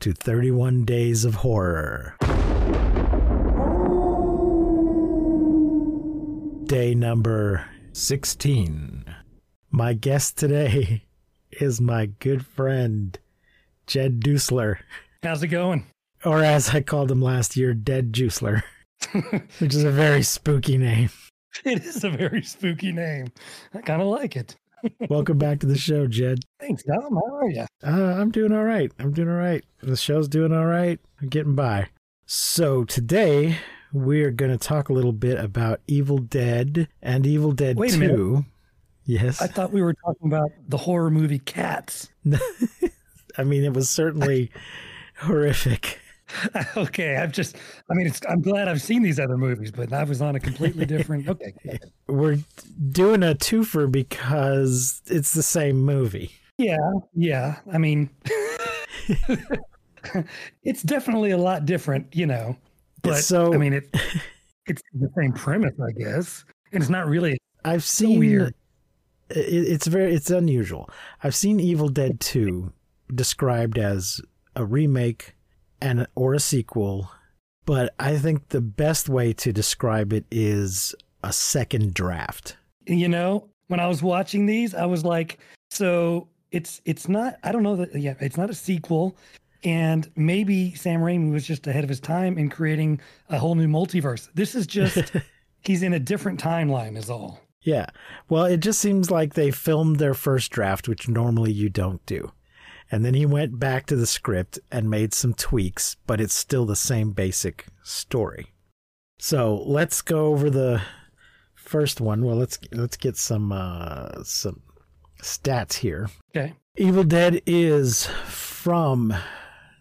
to 31 Days of Horror. Day number 16. My guest today is my good friend, Jed Duesler, How's it going? or as I called him last year, Ded Juesler, which is a very spooky name. It is a very spooky name. I kind of like it. Welcome back to the show, Jed. Thanks, Dom. How are you? Uh, I'm doing all right. I'm doing all right. The show's doing all right. I'm getting by. So today we're going to talk a little bit about Evil Dead and Evil Dead Wait 2. Yes. I thought we were talking about the horror movie Cats. I mean, it was certainly horrific. okay, I've just, I mean, it's, I'm glad I've seen these other movies, but I was on a completely different. Okay. We're doing a twofer because it's the same movie. Yeah, yeah. I mean, it's definitely a lot different, you know. But So- I mean, it, it's the same premise, I guess. And it's not really. I've seen weird. It, it's very it's unusual. I've seen Evil Dead 2 described as a remake and or a sequel, but I think the best way to describe it is a second draft. you know when i was watching these i was like so it's it's not i don't know that yeah it's not a sequel and maybe sam raimi was just ahead of his time in creating a whole new multiverse this is just he's in a different timeline is all Yeah. Well, it just seems like they filmed their first draft, which normally you don't do. And then he went back to the script and made some tweaks, but it's still the same basic story. So let's go over the first one. Well, let's let's get some uh, some stats here. okay Evil Dead is from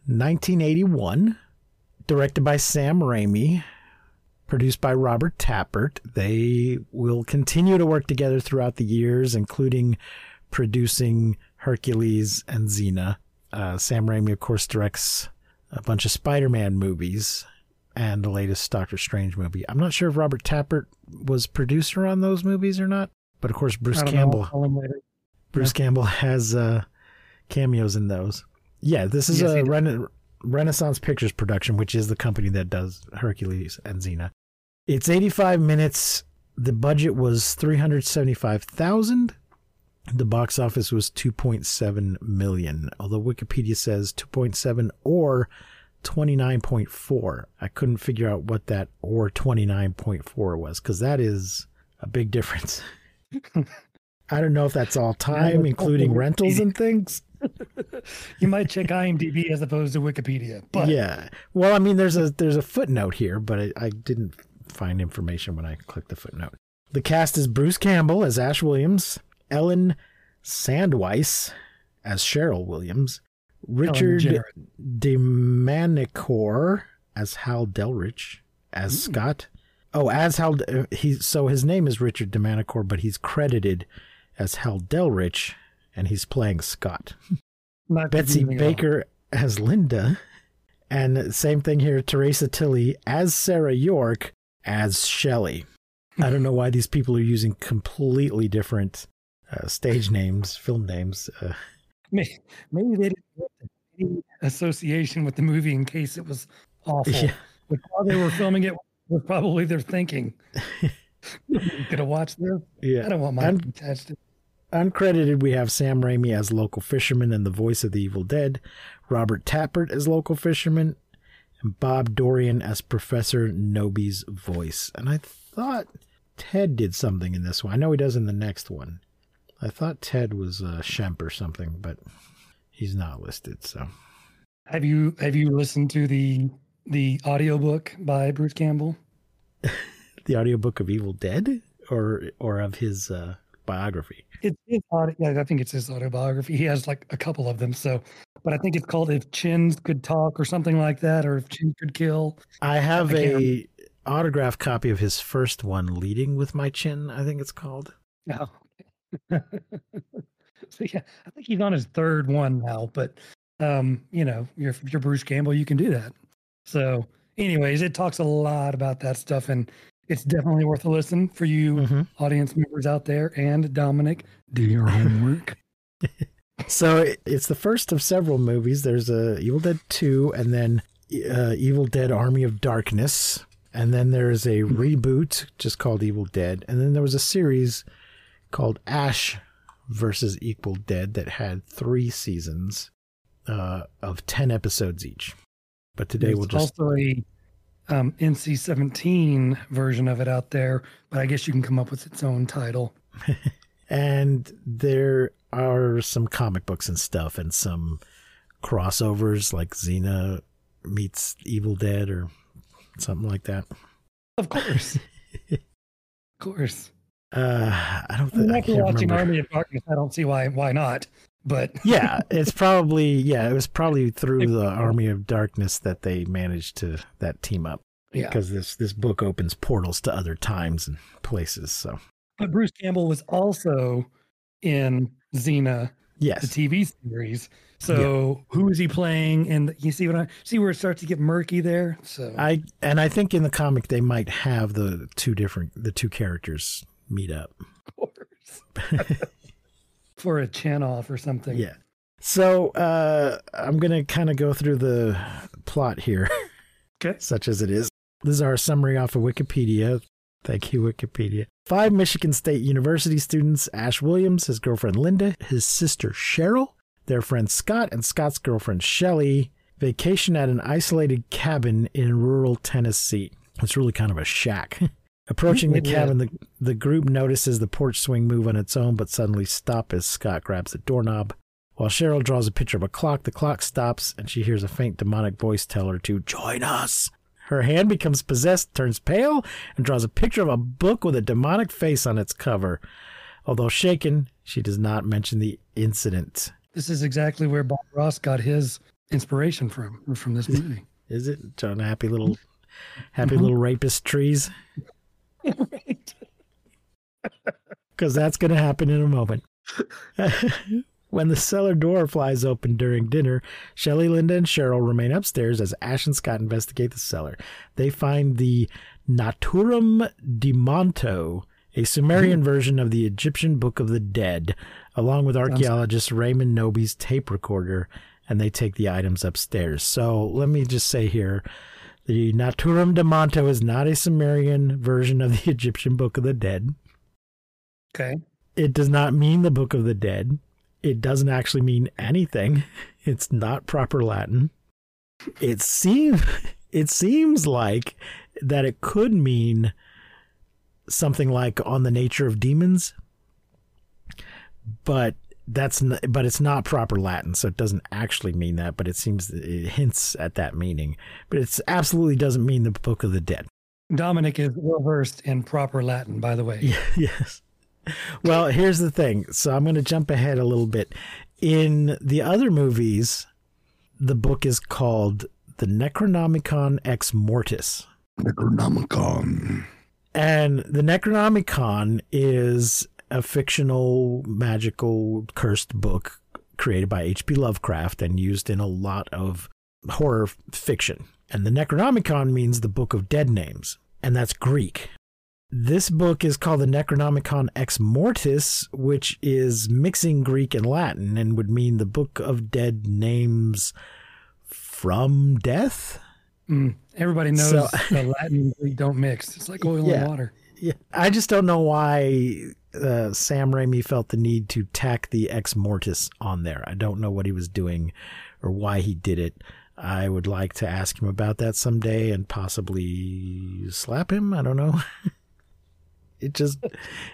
1981, directed by Sam Raimi, produced by Robert Tapert. They will continue to work together throughout the years, including producing Hercules and Xena. Uh, Sam Raimi, of course, directs a bunch of Spider Man movies and the latest Doctor Strange movie. I'm not sure if Robert Tapert was producer on those movies or not, but of course, Bruce I don't know. Campbell. I'll call him later. Bruce Campbell has uh, cameos in those. Yeah, this is Yes, a. Rena- Renaissance Pictures production, which is the company that does Hercules and Xena. It's 85 minutes. The budget was 375,000. The box office was 2.7 million, although Wikipedia says 2.7 or 29.4. I couldn't figure out what that or 29.4 was because that is a big difference. I don't know if that's all time, including rentals and things. you might check imdb as opposed to wikipedia but yeah. Well, I mean, there's a there's a footnote here, but I, I didn't find information when I clicked the footnote. The cast is Bruce Campbell as Ash Williams, Ellen Sandweiss as Cheryl Williams, Richard. DeManincor as Hal Delrich, as Scott. Oh, as Hal. Uh, he so his name is Richard DeManincor, but he's credited as Hal Delrich, and he's playing Scott. Betsy confusing at all. Baker as Linda, and same thing here. Theresa Tilly as Sarah York as Shelley. I don't know why these people are using completely different uh, stage names, film names. Uh, May- maybe they didn't any association with the movie in case it was awful Yeah. Like, while they were filming it was probably their thinking could have watched this Yeah, i don't want my Un- attached to Uncredited, we have Sam Raimi as local fisherman and the voice of the Evil Dead, Robert Tapert as local fisherman, and Bob Dorian as Professor Knowby's voice. And I thought Ted did something in this one. I know he does in the next one. I thought Ted was uh, Shemp or something, but he's not listed. So have you have you listened to the the audiobook by bruce campbell the audiobook of Evil Dead or or of his uh, biography. It's his yeah, I think it's his autobiography. He has like a couple of them. So, but I think it's called If Chins Could Talk or something like that, or If Chins Could Kill. I have I a autographed copy of his first one, "Leading with My Chin." I think it's called. No. so yeah, I think he's on his third one now, but um, you know, you're if you're Bruce Campbell, you can do that. So, anyways, it talks a lot about that stuff, and it's definitely worth a listen for you Mhm. audience members out there. And Dominic, do your homework. So it's the first of several movies. There's a Evil Dead Two, and then uh, Evil Dead: Army of Darkness, and then there's a reboot just called Evil Dead, and then there was a series called Ash versus Evil Dead that had three seasons uh, of ten episodes each. But today There's we'll just also a um, NC-17 version of it out there, but I guess you can come up with its own title. and there are some comic books and stuff and some crossovers like Xena meets Evil Dead or something like that. Of course, of course. Uh, I don't think after can't watching remember. Army of Darkness, I don't see why why not. But yeah, it's probably yeah, it was probably through the Army of Darkness that they managed to that team up yeah. because this this book opens portals to other times and places. So But Bruce Campbell was also in Xena, yes, the TV series. So who is he playing? And you see what I see where it starts to get murky there. So I and I think in the comic they might have the two different the two characters meet up. of course. for a chin off or something. Yeah. So uh, I'm going to kind of go through the plot here, Okay. such as it is. This is our summary off of Wikipedia. Thank you, Wikipedia. Five Michigan State University students Ash Williams, his girlfriend Linda, his sister Cheryl, their friend Scott, and Scott's girlfriend Shelley vacation at an isolated cabin in rural Tennessee. It's really kind of a shack. Approaching the cabin, the, the group notices the porch swing move on its own, but suddenly stop as Scott grabs the doorknob. While Cheryl draws a picture of a clock, the clock stops and she hears a faint demonic voice tell her to join us. Her hand becomes possessed, turns pale, and draws a picture of a book with a demonic face on its cover. Although shaken, she does not mention the incident. This is exactly where Bob Ross got his inspiration from from this movie. Is it? John Happy Little Happy mm-hmm. Little Rapist Trees? Because that's going to happen in a moment. when the cellar door flies open during dinner, Shelley, Linda, and Cheryl remain upstairs as Ash and Scott investigate the cellar. They find the Naturum de Monto, a Sumerian version of the Egyptian Book of the Dead, along with archaeologist Raymond Knowby's tape recorder, and they take the items upstairs. So let me just say here the Naturom Demonto is not a Sumerian version of the Egyptian Book of the Dead. Okay. It does not mean the Book of the Dead. It doesn't actually mean anything. It's not proper Latin. It seems it seems like that it could mean something like on the nature of demons, but that's n- but it's not proper Latin, so it doesn't actually mean that. But it seems it hints at that meaning, but it absolutely doesn't mean the Book of the Dead. Dominic is well versed in proper Latin, by the way. Yeah, yes. Well, here's the thing. So I'm going to jump ahead a little bit. In the other movies, the book is called The Necronomicon Ex Mortis. Necronomicon. And the Necronomicon is a fictional, magical, cursed book created by H.P. Lovecraft and used in a lot of horror fiction. And the Necronomicon means the Book of Dead Names, and that's Greek. This book is called the Necronomicon Ex Mortis, which is mixing Greek and Latin and would mean the Book of Dead Names from Death. Mm, everybody knows So- the Latin and Greek don't mix. It's like oil Yeah. and water. Yeah, I just don't know why uh, Sam Raimi felt the need to tack the ex mortis on there. I don't know what he was doing or why he did it. I would like to ask him about that someday and possibly slap him. I don't know. it just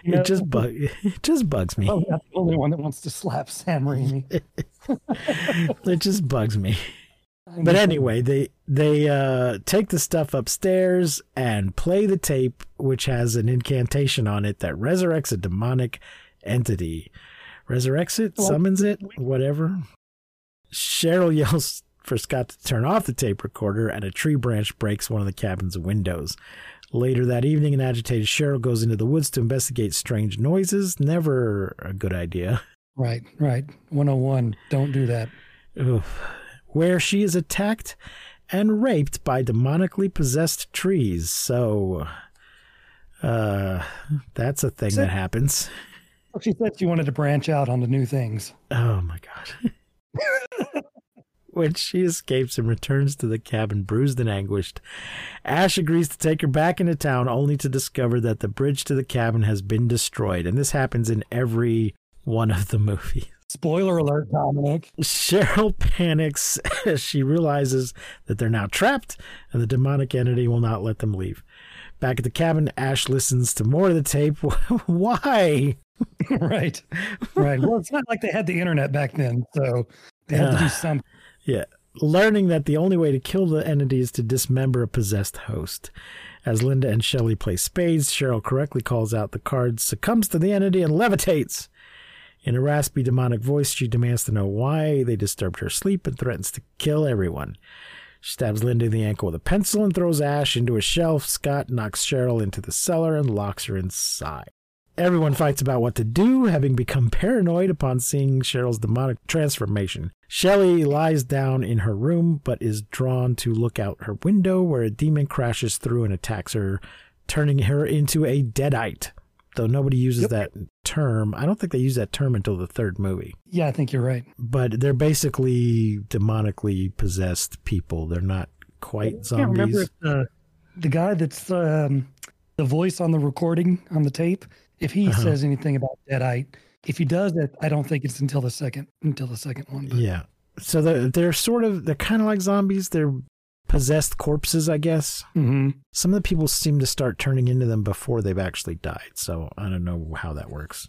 You know- it just bug it just bugs me. Oh, not the only one that wants to slap Sam Raimi. it just bugs me. But anyway, they they uh, take the stuff upstairs and play the tape, which has an incantation on it that resurrects a demonic entity. Resurrects it, summons it, whatever. Cheryl yells for Scott to turn off the tape recorder, and a tree branch breaks one of the cabin's windows. Later that evening, an agitated Cheryl goes into the woods to investigate strange noises. Never a good idea. Right, right. 101. Don't do that. Oof. Where she is attacked and raped by demonically possessed trees. So, uh, that's a thing So- that happens. She said she wanted to branch out onto new things. Oh my god. when she escapes and returns to the cabin bruised and anguished, Ash agrees to take her back into town only to discover that the bridge to the cabin has been destroyed. And this happens in every one of the movies. Spoiler alert, Dominic. Cheryl panics as she realizes that they're now trapped and the demonic entity will not let them leave. Back at the cabin, Ash listens to more of the tape. Why? right, right. Well, it's not like they had the internet back then, so they had to do something. Yeah. Learning that the only way to kill the entity is to dismember a possessed host. As Linda and Shelley play spades, Cheryl correctly calls out the card, succumbs to the entity, and levitates. In a raspy demonic voice, she demands to know why they disturbed her sleep and threatens to kill everyone. She stabs Linda in the ankle with a pencil and throws Ash into a shelf. Scott knocks Cheryl into the cellar and locks her inside. Everyone fights about what to do, having become paranoid upon seeing Cheryl's demonic transformation. Shelley lies down in her room, but is drawn to look out her window where a demon crashes through and attacks her, turning her into a deadite. Though nobody uses Yep. that term, I don't think they use that term until the third movie. Yeah, I think you're right. But they're basically demonically possessed people. They're not quite I can't remember zombies. if the the guy that's um, the voice on the recording on the tape, if he Uh-huh. says anything about Deadite. If he does that, I don't think it's until the second until the second one. But Yeah. So they're, they're sort of, they're kind of like zombies. They're possessed corpses, I guess. Mhm. Some of the people seem to start turning into them before they've actually died. So I don't know how that works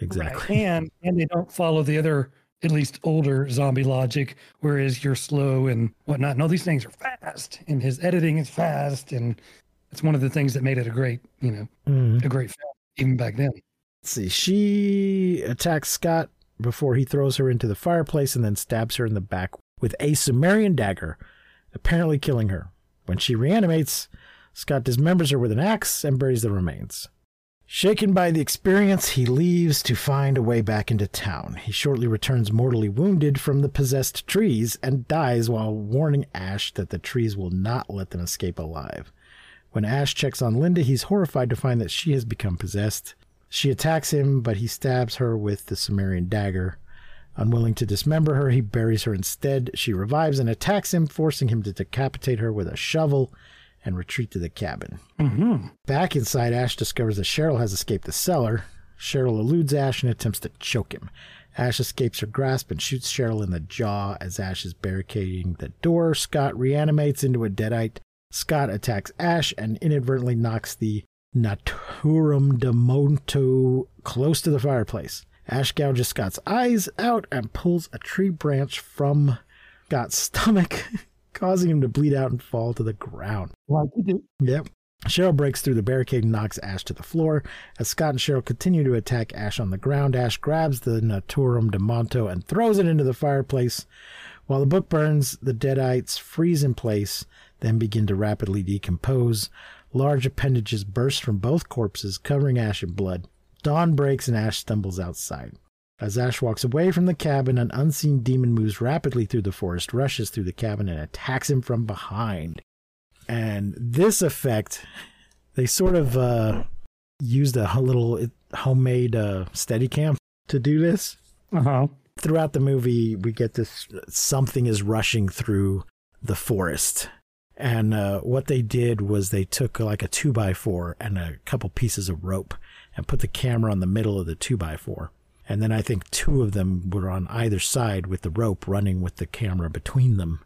exactly. Right. And and they don't follow the other at least older zombie logic, whereas you're slow and whatnot. No, these things are fast, and his editing is fast, and it's one of the things that made it a great, you know, Mhm. a great film even back then. Let's see. She attacks Scott before he throws her into the fireplace and then stabs her in the back with a Sumerian dagger, apparently killing her. When she reanimates, Scott dismembers her with an axe and buries the remains. Shaken by the experience, he leaves to find a way back into town. He shortly returns mortally wounded from the possessed trees and dies while warning Ash that the trees will not let them escape alive. When Ash checks on Linda, he's horrified to find that she has become possessed. She attacks him, but he stabs her with the Sumerian dagger. Unwilling to dismember her, he buries her instead. She revives and attacks him, forcing him to decapitate her with a shovel and retreat to the cabin. hmm Back inside, Ash discovers that Cheryl has escaped the cellar. Cheryl eludes Ash and attempts to choke him. Ash escapes her grasp and shoots Cheryl in the jaw as Ash is barricading the door. Scott reanimates into a deadite. Scott attacks Ash and inadvertently knocks the Naturum de Monto close to the fireplace. Ash gouges Scott's eyes out and pulls a tree branch from Scott's stomach, causing him to bleed out and fall to the ground. Like you do. Yep. Cheryl breaks through the barricade and knocks Ash to the floor. As Scott and Cheryl continue to attack Ash on the ground, Ash grabs the Naturom Demonto and throws it into the fireplace. While the book burns, the Deadites freeze in place, then begin to rapidly decompose. Large appendages burst from both corpses, covering Ash in blood. Dawn breaks and Ash stumbles outside. As Ash walks away from the cabin, an unseen demon moves rapidly through the forest, rushes through the cabin, and attacks him from behind. And this effect, they sort of uh, used a little homemade uh, Steadicam to do this. Uh huh. Throughout the movie, we get this something is rushing through the forest. And uh, what they did was they took like a two by four and a couple pieces of rope and put the camera on the middle of the two by four. And then I think two of them were on either side with the rope running with the camera between them.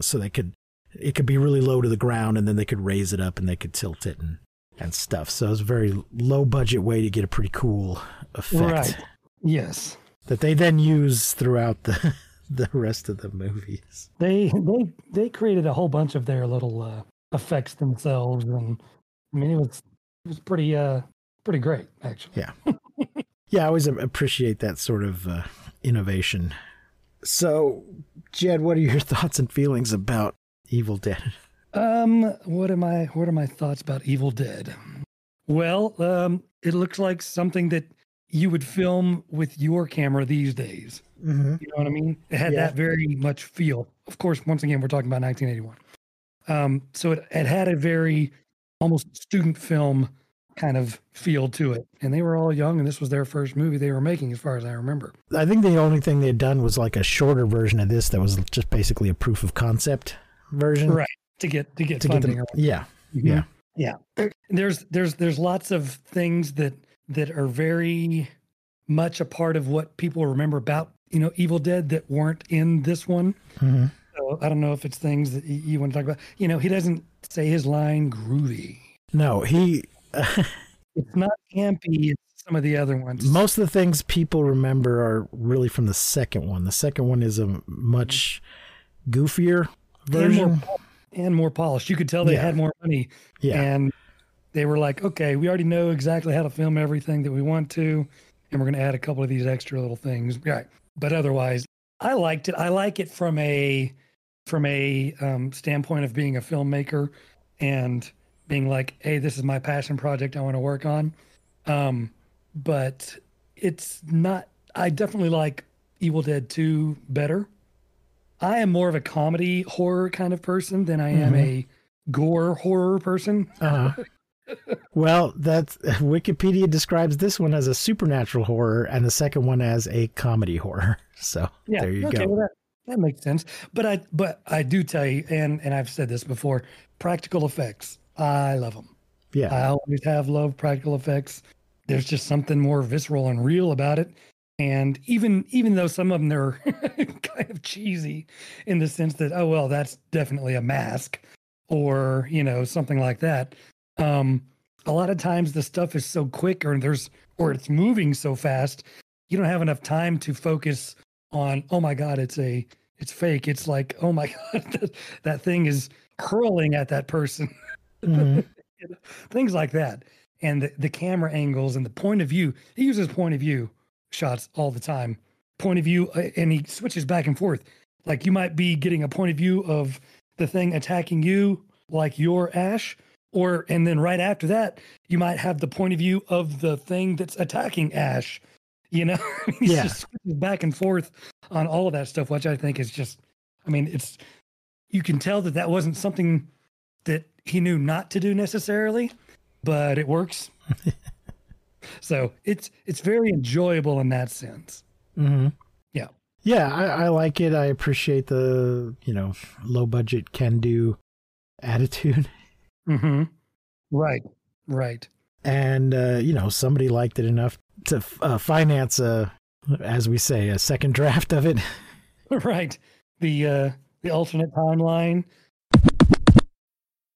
So they could, it could be really low to the ground and then they could raise it up and they could tilt it and, and stuff. So it was a very low budget way to get a pretty cool effect Right. Yes. that they then use throughout the, the rest of the movies. They they they created a whole bunch of their little uh, effects themselves, and I mean it was it was pretty uh pretty great actually. Yeah, yeah, I always appreciate that sort of uh, innovation So, Jed, what are your thoughts and feelings about Evil Dead? Um, what am I? What are my thoughts about Evil Dead? Well, um, it looks like something that you would film with your camera these days. Mm-hmm. You know what I mean? It had Yeah. that very much feel. Of course, once again, we're talking about 1981. Um, so it, it had a very almost student film kind of feel to it. And they were all young, and this was their first movie they were making, as far as I remember. I think the only thing they had done was like a shorter version of this that was just basically a proof of concept version. Right. To get to get To get funding. them, or- yeah. Mhm. Yeah. Yeah. There's there's there's lots of things that that are very much a part of what people remember about, you know, Evil Dead that weren't in this one. hmm So I don't know if it's things that you, you want to talk about. You know, he doesn't say his line groovy. No, he. It's not campy. It's some of the other ones. most of the things people remember are really from the second one. The second one is a much goofier and more, version. and more polished. You could tell they Yeah. had more money, Yeah. and they were like, okay, we already know exactly how to film everything that we want to, and we're going to add a couple of these extra little things. Right. But otherwise, I liked it. I like it from a from a um, standpoint of being a filmmaker and being like, hey, this is my passion project I want to work on. Um, but it's not. I definitely like Evil Dead Two better. I am more of a comedy horror kind of person than I am Mhm. a gore horror person. Uh-huh. well, that's Wikipedia describes this one as a supernatural horror and the second one as a comedy horror. So Yeah, there you okay, go. Well, that, that makes sense. But I but I do tell you, and and I've said this before, practical effects. I love them. yeah. I always have loved practical effects. There's just something more visceral and real about it. And even even though some of them are kind of cheesy in the sense that oh well that's definitely a mask or you know something like that. Um, a lot of times the stuff is so quick or there's or it's moving so fast, you don't have enough time to focus on oh my god it's a it's fake. It's like oh my god that, that thing is hurling at that person Mhm. things like that and the, the camera angles and the point of view he uses point of view shots all the time point of view uh, and he switches back and forth like you might be getting a point of view of the thing attacking you like your ash or and then right after that you might have the point of view of the thing that's attacking ash you know he Yeah. just switches back and forth on all of that stuff which i think is just i mean it's you can tell that that wasn't something that he knew not to do necessarily, but it works. so it's it's very enjoyable in that sense. hmm Yeah. Yeah, I, I like it. I appreciate the, you know, low budget can do attitude. Mm-hmm. Right. Right. And, uh, you know, somebody liked it enough to uh, finance a, as we say, a second draft of it. right. The uh the alternate timeline.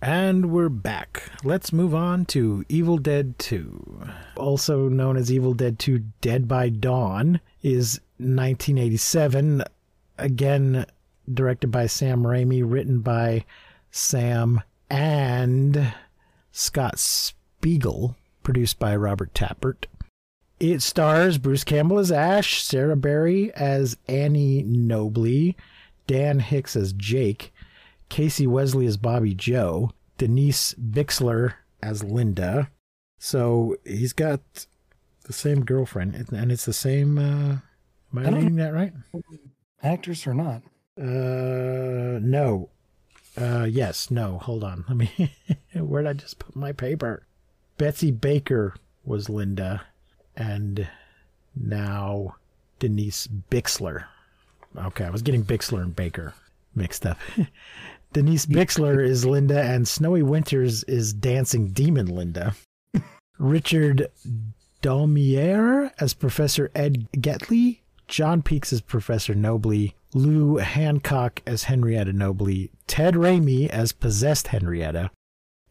And we're back. Let's move on to Evil Dead 2. Also known as Evil Dead 2 Dead by Dawn is 1987. Again, directed by Sam Raimi, written by Sam and Scott Spiegel, produced by Robert Tapert. It stars Bruce Campbell as Ash, Sarah Berry as Annie Nobley, Dan Hicks as Jake, Kassie Wesley as Bobby Joe, Denise Bixler as Linda. So he's got the same girlfriend, and- it's the same. Uh, am I, I reading that right? Actors or not. Uh, no. Uh, yes, no. Hold on. Let me. Where'd I just put my paper? Betsy Baker was Linda, and now Denise Bixler. Okay, I was getting Bixler and Baker mixed up. Denise Bixler is Linda, and Snowy Winters is dancing demon Linda. Richard Domeier as Professor Ed Getley, John Peakes as Professor Nobley, Lou Hancock as Henrietta Nobley, Ted Raimi as possessed Henrietta,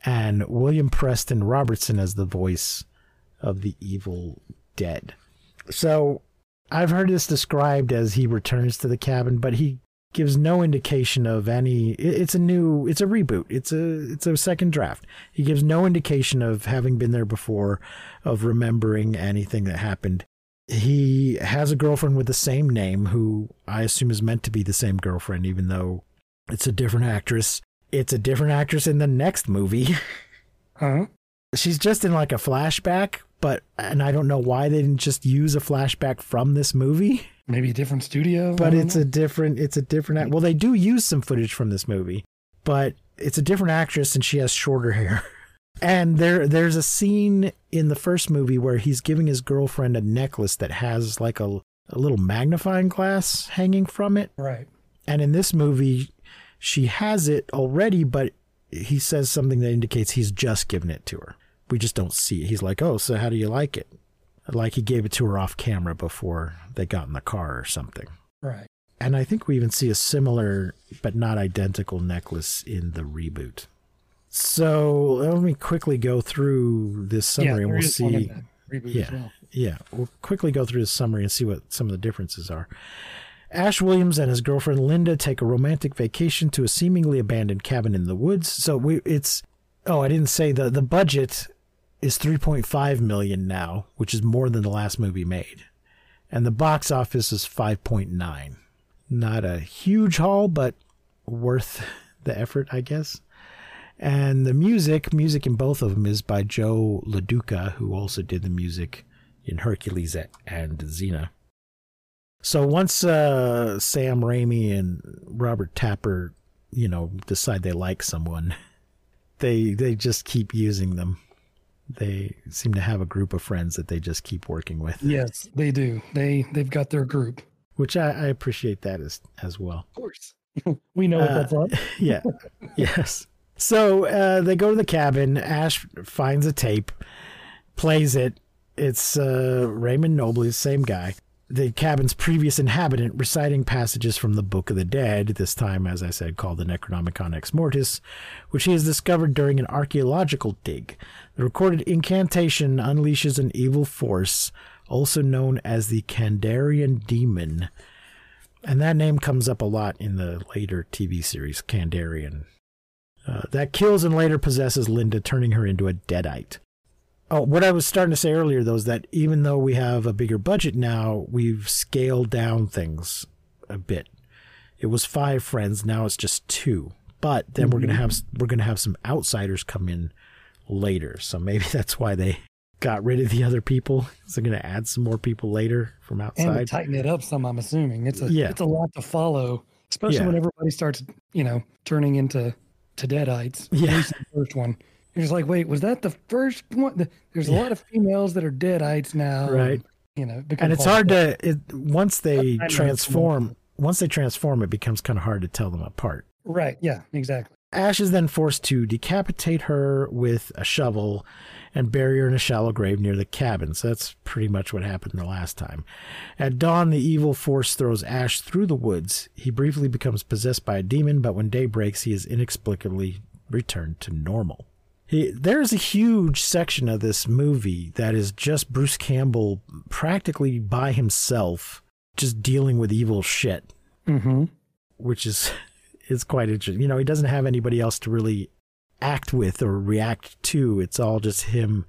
and William Preston Robertson as the voice of the evil dead. So I've heard this described as he returns to the cabin, but he gives no indication of any it's a new it's a reboot. It's a it's a second draft. He gives no indication of having been there before of remembering anything that happened. He has a girlfriend with the same name who i assume is meant to be the same girlfriend even though it's a different actress. It's a different actress in the next movie. Huh? she's just in like a flashback but and i don't know why they didn't just use a flashback from this movie Maybe a different studio. But it's know. a different it's a different act- well they do use some footage from this movie but it's a different actress and she has shorter hair and there there's a scene in the first movie where he's giving his girlfriend a necklace that has like a, a little magnifying glass hanging from it right. and in this movie she has it already but he says something that indicates he's just given it to her we just don't see it he's like oh so how do you like it like he gave it to her off camera before they got in the car or something Right. and I think we even see a similar but not identical necklace in the reboot. So let me quickly go through this summary and we'll is one in see. Yeah. well. Yeah, we'll quickly go through the summary and see what some of the differences are. Ash Williams and his girlfriend Linda take a romantic vacation to a seemingly abandoned cabin in the woods. So we it's oh, I didn't say the the budget is 3.5 million now, which is more than the last movie made. And the box office is 5.9. Not a huge haul, but worth the effort, I guess. And the music, music in both of them is by Joe LaDuca, who also did the music in Hercules and Xena. So once uh, Sam Raimi and Robert Tapper, you know, decide they like someone, they they just keep using them. They seem to have a group of friends that they just keep working with, Yes, they do. They they've got their group. which I, I appreciate that as as well. Of course. we know what Uh, that's like. yeah. yes. So uh, they go to the cabin. Ash finds a tape, plays it. It's uh, Raymond Nobley, the same guy. The cabin's previous inhabitant reciting passages from the Book of the Dead, this time, as I said, called the Necronomicon Ex Mortis, which he has discovered during an archaeological dig. The recorded incantation unleashes an evil force, also known as the Kandarian Demon. And that name comes up a lot in the later TV series, Kandarian. Uh, that kills and later possesses Linda, turning her into a deadite. Oh, what I was starting to say earlier, though, is that even though we have a bigger budget now, we've scaled down things a bit. It was five friends, now it's just two. But then we're gonna have we're gonna have some outsiders come in later, so maybe that's why they got rid of the other people. So they're gonna add some more people later from outside. And to tighten it up some, I'm assuming. It's a Yeah. it's a lot to follow, especially Yeah. when everybody starts, you know, turning into to deadites. Yeah. The first one. You're just like, wait, was that the first one? There's a Yeah. lot of females that are deadites now. Right. You know, and it's hard to it once they I know it's transform once they transform it becomes kind of hard to tell them apart Right. Yeah, exactly. Ash is then forced to decapitate her with a shovel and bury her in a shallow grave near the cabin. So that's pretty much what happened the last time. At dawn the evil force throws ash through the woods. He briefly becomes possessed by a demon but when day breaks he is inexplicably returned to normal. He, there's a huge section of this movie that is just Bruce Campbell practically by himself, just dealing with evil shit, Mm-hmm. which is is quite interesting. You know, he doesn't have anybody else to really act with or react to. It's all just him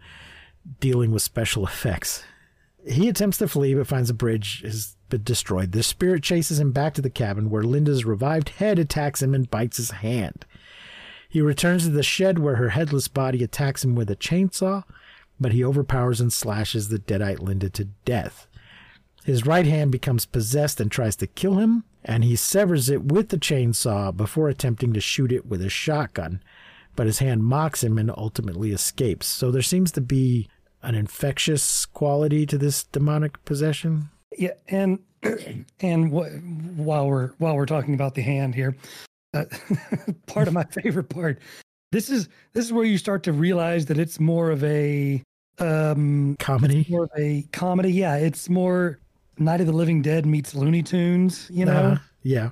dealing with special effects. He attempts to flee but finds the bridge has been destroyed. The spirit chases him back to the cabin where Linda's revived head attacks him and bites his hand. He returns to the shed where her headless body attacks him with a chainsaw, but he overpowers and slashes the deadite Linda to death. His right hand becomes possessed and tries to kill him, and he severs it with the chainsaw before attempting to shoot it with a shotgun. But his hand mocks him and ultimately escapes. So there seems to be an infectious quality to this demonic possession. Yeah, and and wh- while we're while we're talking about the hand here, uh, part of my favorite part. This is this is where you start to realize that it's more of a um Comedy. more of a comedy. Yeah, it's more Night of the Living Dead meets Looney Tunes, you know, Uh, yeah.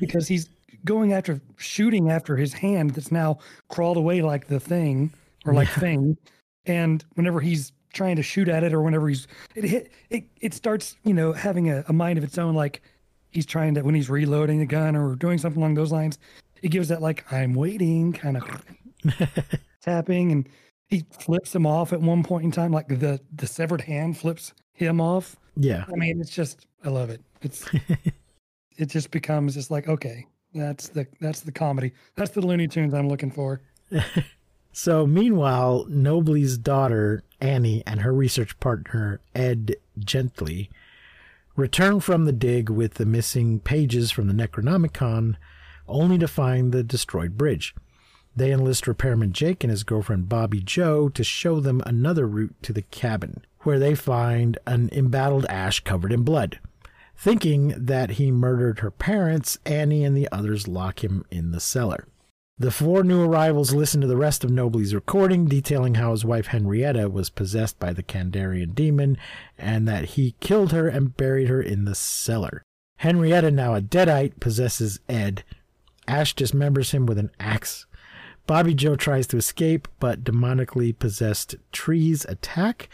because he's going after shooting after his hand that's now crawled away like the thing or like thing. And whenever he's trying to shoot at it or whenever he's it hit it it starts, you know, having a, a mind of its own, like he's trying to when he's reloading the gun or doing something along those lines, it gives that like I'm waiting kind of tapping and he flips him off at one point in time, like the the severed hand flips him off. Yeah. I mean, it's just I love it. It's it just becomes just like okay, that's the that's the comedy. That's the Looney Tunes I'm looking for. So meanwhile, Nobly's daughter, Annie, and her research partner, Ed Getley, return from the dig with the missing pages from the Necronomicon, only to find the destroyed bridge. They enlist repairman Jake and his girlfriend Bobby Joe to show them another route to the cabin, where they find an embattled Ash covered in blood. Thinking that he murdered her parents, Annie and the others lock him in the cellar. The four new arrivals listen to the rest of Nobly's recording, detailing how his wife Henrietta was possessed by the Kandarian demon and that he killed her and buried her in the cellar. Henrietta, now a deadite, possesses Ed. Ash dismembers him with an axe. Bobby Joe tries to escape, but demonically possessed trees attack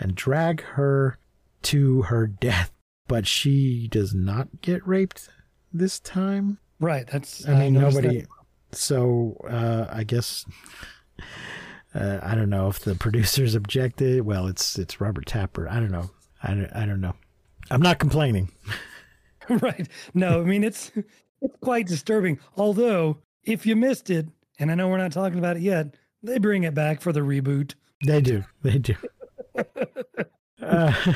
and drag her to her death. But she does not get raped this time. Right. That's I mean, noticed nobody. that. So uh, I guess uh, I don't know if the producers objected. Well, it's it's Robert Tapper. I don't know. I don't, I don't know. I'm not complaining. right. No, I mean it's it's quite disturbing. Although if you missed it, and I know we're not talking about it yet, they bring it back for the reboot. They do. They do. uh,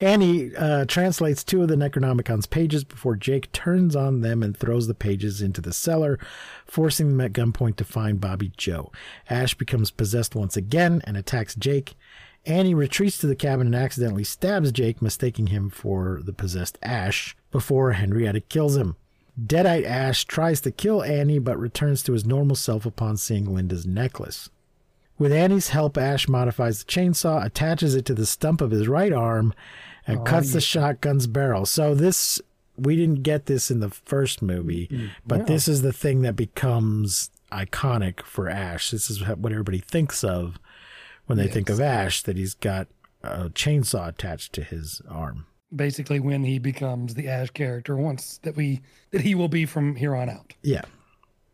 Annie uh, translates two of the Necronomicon's pages before Jake turns on them and throws the pages into the cellar, forcing them at gunpoint to find Bobby Joe. Ash becomes possessed once again and attacks Jake. Annie retreats to the cabin and accidentally stabs Jake, mistaking him for the possessed Ash, before Henrietta kills him. Deadite Ash tries to kill Annie but returns to his normal self upon seeing Linda's necklace. With Annie's help, Ash modifies the chainsaw, attaches it to the stump of his right arm, and oh, cuts the shotgun's barrel. So this we didn't get this in the first movie, mm-hmm. but this is the thing that becomes iconic for Ash. This is what everybody thinks of when they think of Ash that he's got a chainsaw attached to his arm. Basically, when he becomes the Ash character, once that we that he will be from here on out. Yeah.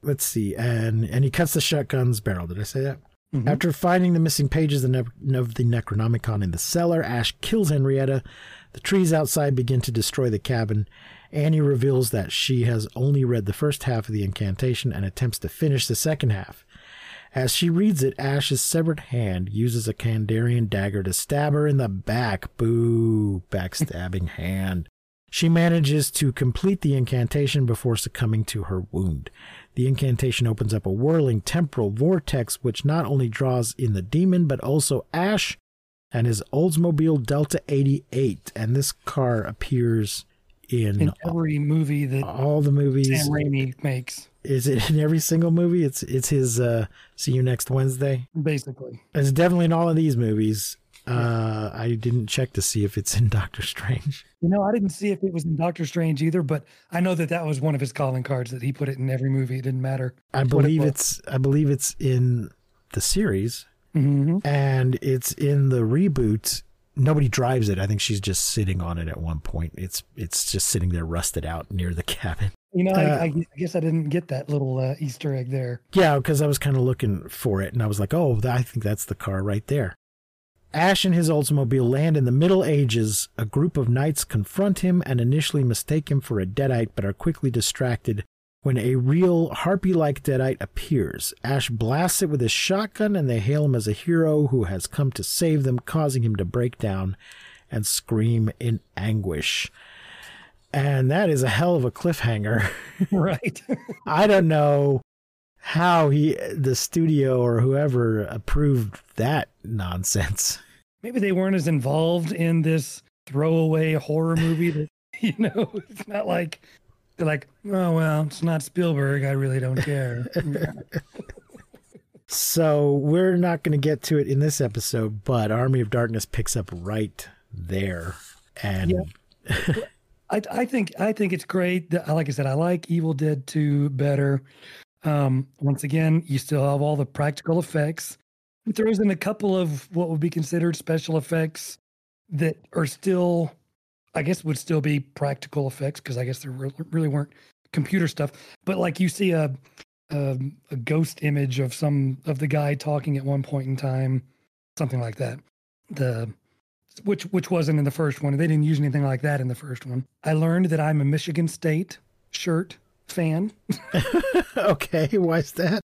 Let's see. And and he cuts the shotgun's barrel. Did I say that? Mm-hmm. After finding the missing pages of the Ne- of the Necronomicon in the cellar, Ash kills Henrietta. The trees outside begin to destroy the cabin. Annie reveals that she has only read the first half of the incantation and attempts to finish the second half. As she reads it, Ash's severed hand uses a Kandarian dagger to stab her in the back. Boo, backstabbing hand. She manages to complete the incantation before succumbing to her wound. The incantation opens up a whirling temporal vortex which not only draws in the demon but also Ash and his Oldsmobile Delta 88. And this car appears in, In every movie that all the movies. Sam Raimi makes, Is it in every single movie? It's it's his uh, See You Next Wednesday. basically. It's definitely in all of these movies. Uh, I didn't check to see if it's in Doctor Strange. You know, I didn't see if it was in Doctor Strange either, but I know that that was one of his calling cards that he put it in every movie. It didn't matter. I what it believe it's I believe it's in the series hmm and it's in the reboot. Nobody drives it. I think she's just sitting on it at one point. It's it's just sitting there rusted out near the cabin. You know, Uh, I, I, guess I didn't get that little uh, Easter egg there. Yeah, because I was kind of looking for it and I was like, oh, I think that's the car right there. Ash and his Oldsmobile land in the Middle Ages. A group of knights confront him and initially mistake him for a Deadite, but are quickly distracted when a real harpy like Deadite appears. Ash blasts it with his shotgun and they hail him as a hero who has come to save them, causing him to break down and scream in anguish. And that is a hell of a cliffhanger. right. I don't know how he the studio or whoever approved that nonsense. Maybe they weren't as involved in this throwaway horror movie that, you know, it's not like they're like, oh, well, it's not Spielberg. I really don't care. So we're not going to get to it in this episode, but Army of Darkness picks up right there. And I, I think I think it's great. that- Like I said, I like Evil Dead 2 better. Um, once again, you still have all the practical effects. It throws in a couple of what would be considered special effects that are still, I guess, would still be practical effects because I guess there really weren't computer stuff. But like you see a, a a ghost image of some of the guy talking at one point in time, something like that. The which which wasn't in the first one. They didn't use anything like that in the first one. I learned that I'm a Michigan State shirt fan. okay, why is that?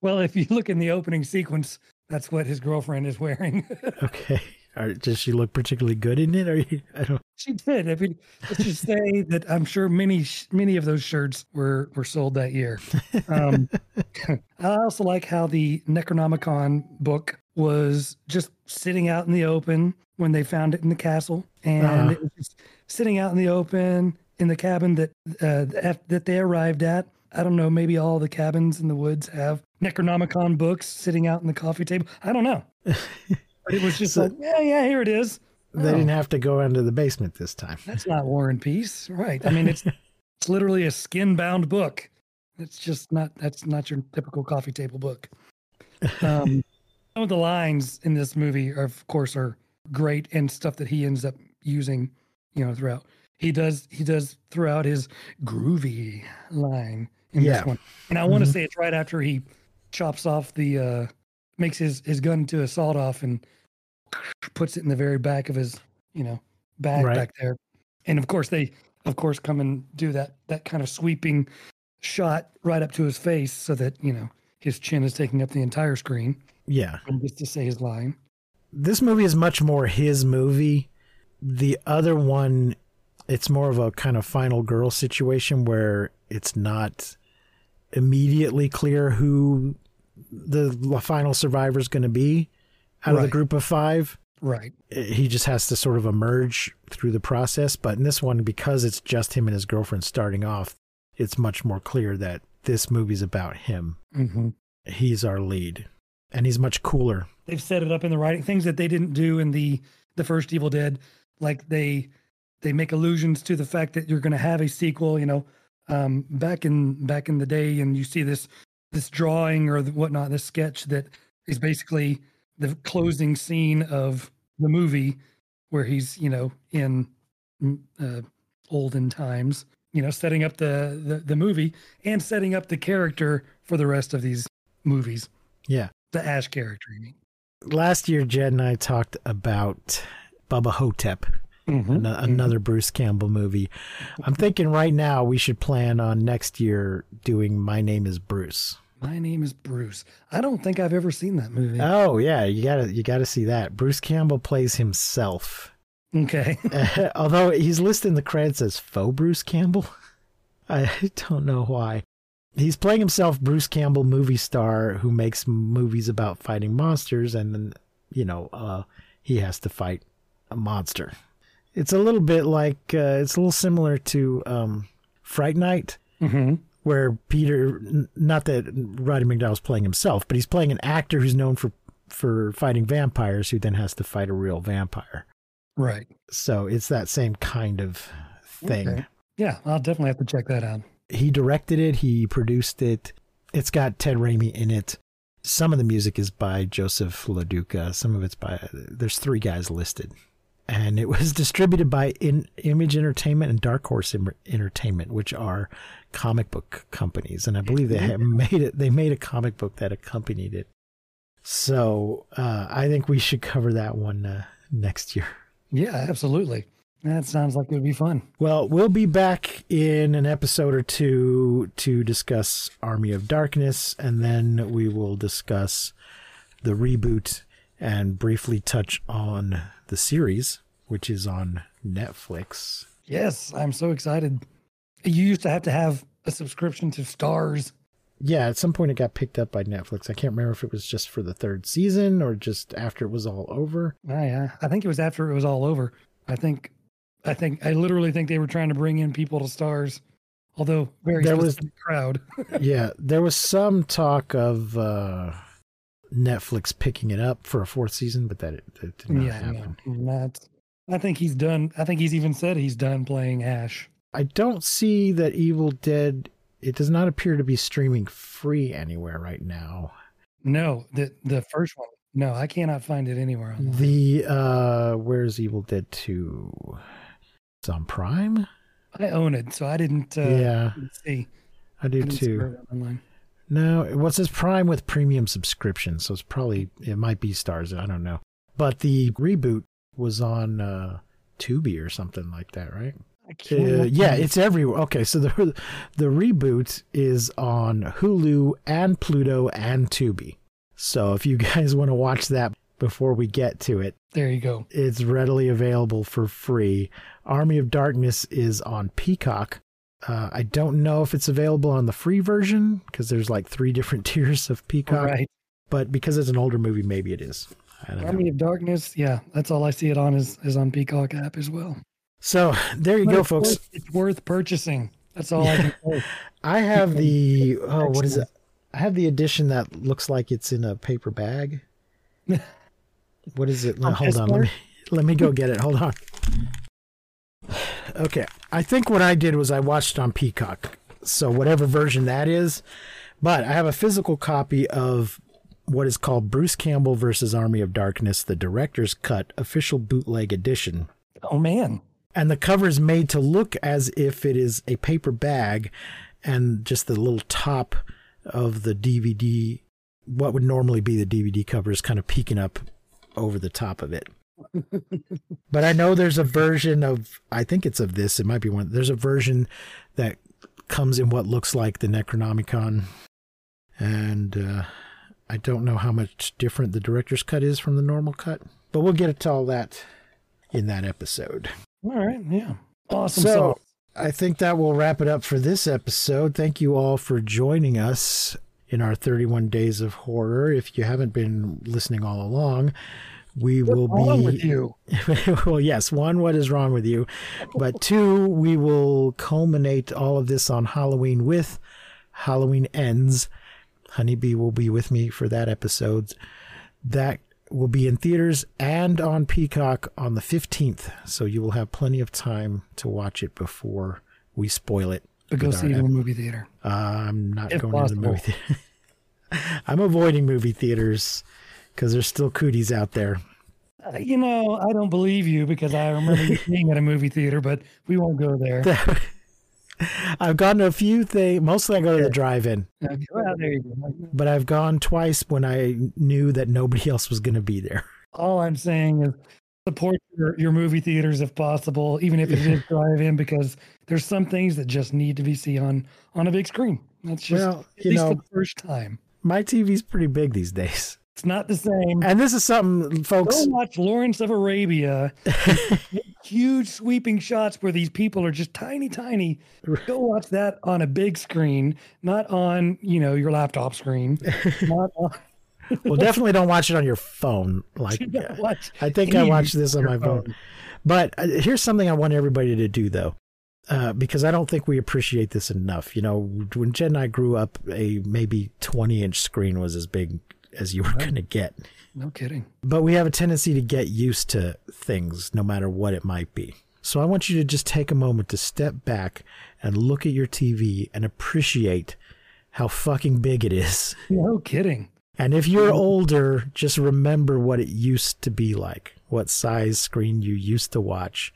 Well, if you look in the opening sequence, that's what his girlfriend is wearing. Okay. Or does she look particularly good in it? Or you, I don't. she did. I mean, let's just say that I'm sure many many of those shirts were were sold that year. Um, I also like how the Necronomicon book was just sitting out in the open when they found it in the castle, and Uh-huh. it was just sitting out in the open in the cabin that uh, that they arrived at. I don't know. Maybe all the cabins in the woods have Necronomicon books sitting out in the coffee table. I don't know. It was just So- like, yeah, yeah, here it is. They Oh. didn't have to go into the basement this time. That's not War and Peace, right? I mean, it's it's literally a skin bound book. It's just not that's not your typical coffee table book. Um, some of the lines in this movie, are, of course, are great and stuff that he ends up using, you know, throughout. He does he does throughout his groovy line in Yeah. this one, and I want to say it's right after he chops off the uh makes his his gun to a sawed off and puts it in the very back of his you know bag Right. back there and of course they of course come and do that that kind of sweeping shot right up to his face so that you know his chin is taking up the entire screen Yeah. and gets to say his line This movie is much more his movie. The other one, it's more of a kind of final girl situation where it's not immediately clear who the final survivor is going to be out of the group of five. right he just has to sort of emerge through the process. But in this one, because it's just him and his girlfriend starting off, it's much more clear that this movie's about him. hmm He's our lead, and he's much cooler. they've set it up in the writing things that they didn't do in the the first evil dead like they they make allusions to the fact that you're going to have a sequel you know um back in back in the day and you see this this drawing or the whatnot this sketch that is basically the closing scene of the movie where he's you know in mm, uh, olden times you know setting up the, the the movie and setting up the character for the rest of these movies Yeah. The ash character you mean Last year, Jed and I talked about Bubba Ho-Tep, Mm-hmm. an- another Bruce Campbell movie. I'm thinking right now we should plan on next year doing My Name is Bruce. My name is Bruce. I don't think I've ever seen that movie. Oh yeah, you gotta you gotta see that. Bruce Campbell plays himself. okay. Although he's listed in the credits as faux Bruce Campbell. I don't know why. He's playing himself, Bruce Campbell, movie star who makes movies about fighting monsters, and then, you know, uh, he has to fight a monster. It's a little bit like, uh, it's a little similar to um, Fright Night, hmm where Peter, n- not that Roddy McDowall's playing himself, but he's playing an actor who's known for, for fighting vampires who then has to fight a real vampire. Right. So it's that same kind of thing. Okay. Yeah, I'll definitely have to check that out. He directed it, he produced it. It's got Ted Raimi in it. Some of the music is by Joseph LaDuca. Some of it's by there's three guys listed. And it was distributed by in, Image Entertainment and Dark Horse Entertainment, which are comic book companies. And I believe they made it. They made a comic book that accompanied it. So uh, I think we should cover that one uh, next year. Yeah, absolutely. That sounds like it would be fun. Well, we'll be back in an episode or two to discuss Army of Darkness, and then we will discuss the reboot and briefly touch on the series, which is on Netflix. Yes, I'm so excited. You used to have to have a subscription to Starz. Yeah, at some point it got picked up by Netflix. I can't remember if it was just for the third season or just after it was all over. Oh, yeah. I think it was after it was all over. I think, I think, I literally think they were trying to bring in people to Starz, although very There was- crowd. yeah, there was some talk of uh Netflix picking it up for a fourth season, but that, that did not yeah, happen. no, not. I think he's done. I think he's even said he's done playing Ash. I don't see that Evil Dead. It does not appear to be streaming free anywhere right now. No, the the first one. No, I cannot find it anywhere. Online. The uh where's Evil Dead 2? It's on Prime? I own it, so I didn't. Uh, yeah, didn't see. I do I too. online. No, what's this Prime with premium subscription, so it's probably it might be Starz. I don't know. But the reboot was on uh Tubi or something like that, right? Uh, yeah, it's everywhere. Okay, so the the reboot is on Hulu and Pluto and Tubi. So if you guys want to watch that before we get to it, there you go. it's readily available for free. Army of Darkness is on Peacock. Uh, I don't know if it's available on the free version because there's like three different tiers of Peacock. right. But because it's an older movie, maybe it is. I don't know. Army of Darkness. Yeah, that's all I see it on is is on Peacock app as well. So there you But go, it's folks. worth- it's worth purchasing. That's all I can say. I have the oh, what is it? I have the edition that looks like it's in a paper bag. What is it? Hold on, let me let me go get it. Hold on. Okay, I think what I did was I watched on Peacock, so whatever version that is. But I have a physical copy of what is called Bruce Campbell versus Army of Darkness, the director's cut official bootleg edition Oh man, and the cover is made to look as if it is a paper bag and just the little top of the DVD what would normally be the DVD cover is kind of peeking up over the top of it. but I know there's a version of I think it's of this, it might be one. There's a version that comes in what looks like the Necronomicon and uh I don't know how much different the director's cut is from the normal cut, but we'll get to all that in that episode. all right, yeah, awesome. So sauce. I think that will wrap it up for this episode. Thank you all for joining us in our 31 days of horror. If you haven't been listening all along, we will What's wrong be with you? well, yes, one, what is wrong with you? But two, we will culminate all of this on Halloween with Halloween Ends. Honeybee will be with me for that episode. That will be in theaters and on Peacock on the 15th. So you will have plenty of time to watch it before we spoil it. But go see it in the movie theater. I'm not If going to the movie theater. I'm avoiding movie theaters because there's still cooties out there. Uh, you know, I don't believe you because I remember you being at a movie theater, but we won't go there. I've gone to a few things. Mostly I go to the drive-in, Okay, well, there you go. but I've gone twice when I knew that nobody else was going to be there. All I'm saying is support your, your movie theaters if possible, even if it is just drive-in, because there's some things that just need to be seen on on a big screen. That's just Well, at you least know- the first time. My TV's pretty big these days, It's not the same. and this is something, folks. Go watch Lawrence of Arabia. Huge sweeping shots where these people are just tiny, tiny. Go watch that on a big screen, not on you know your laptop screen. not on, Well, definitely don't watch it on your phone. Like, I think I watched this on my phone. But uh, here's something I want everybody to do, though, uh, because I don't think we appreciate this enough. You know, when Jen and I grew up, a maybe 20 inch screen was as big as you were going to get. No kidding. But we have a tendency to get used to things, no matter what it might be. So I want you to just take a moment to step back and look at your TV and appreciate how fucking big it is. No kidding. And if you're older, just remember what it used to be like, what size screen you used to watch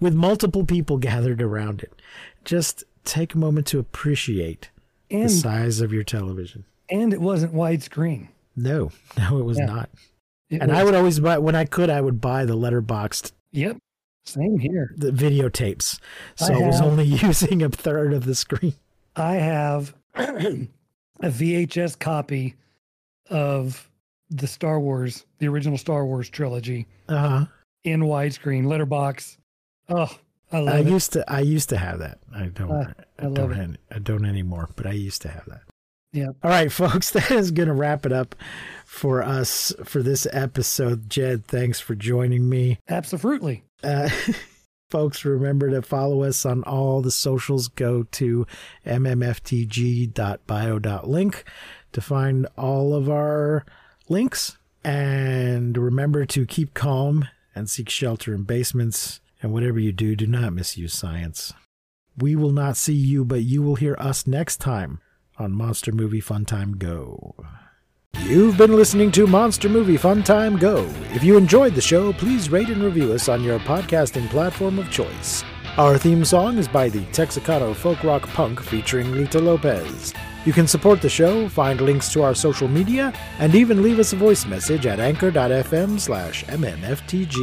with multiple people gathered around it. Just take a moment to appreciate the size of your television. and it wasn't widescreen. No, no, it was Yeah. not. It And I would always buy, when I could, I would buy the letterboxed Yep. Same here. the videotapes. I So it was only using a third of the screen. I have a VHS copy of the Star Wars, the original Star Wars trilogy Uh huh. in widescreen letterbox. Oh, I love I it. used to I used to have that. I don't Ah, I I, don't I don't anymore, but I used to have that. Yeah. All right, folks, that is going to wrap it up for us for this episode. Jed, thanks for joining me. Absolutely. Uh, folks, remember to follow us on all the socials. Go to mmftg.bio.link to find all of our links. And remember to keep calm and seek shelter in basements. And whatever you do, do not misuse science. We will not see you, but you will hear us next time on Monster Movie Fun Time Go. You've been listening to Monster Movie Fun Time Go. If you enjoyed the show, please rate and review us on your podcasting platform of choice. Our theme song is by the Texicano Folk Rock Punk featuring Lita Lopez. You can support the show, find links to our social media, and even leave us a voice message at anchor.fm slash mmftg.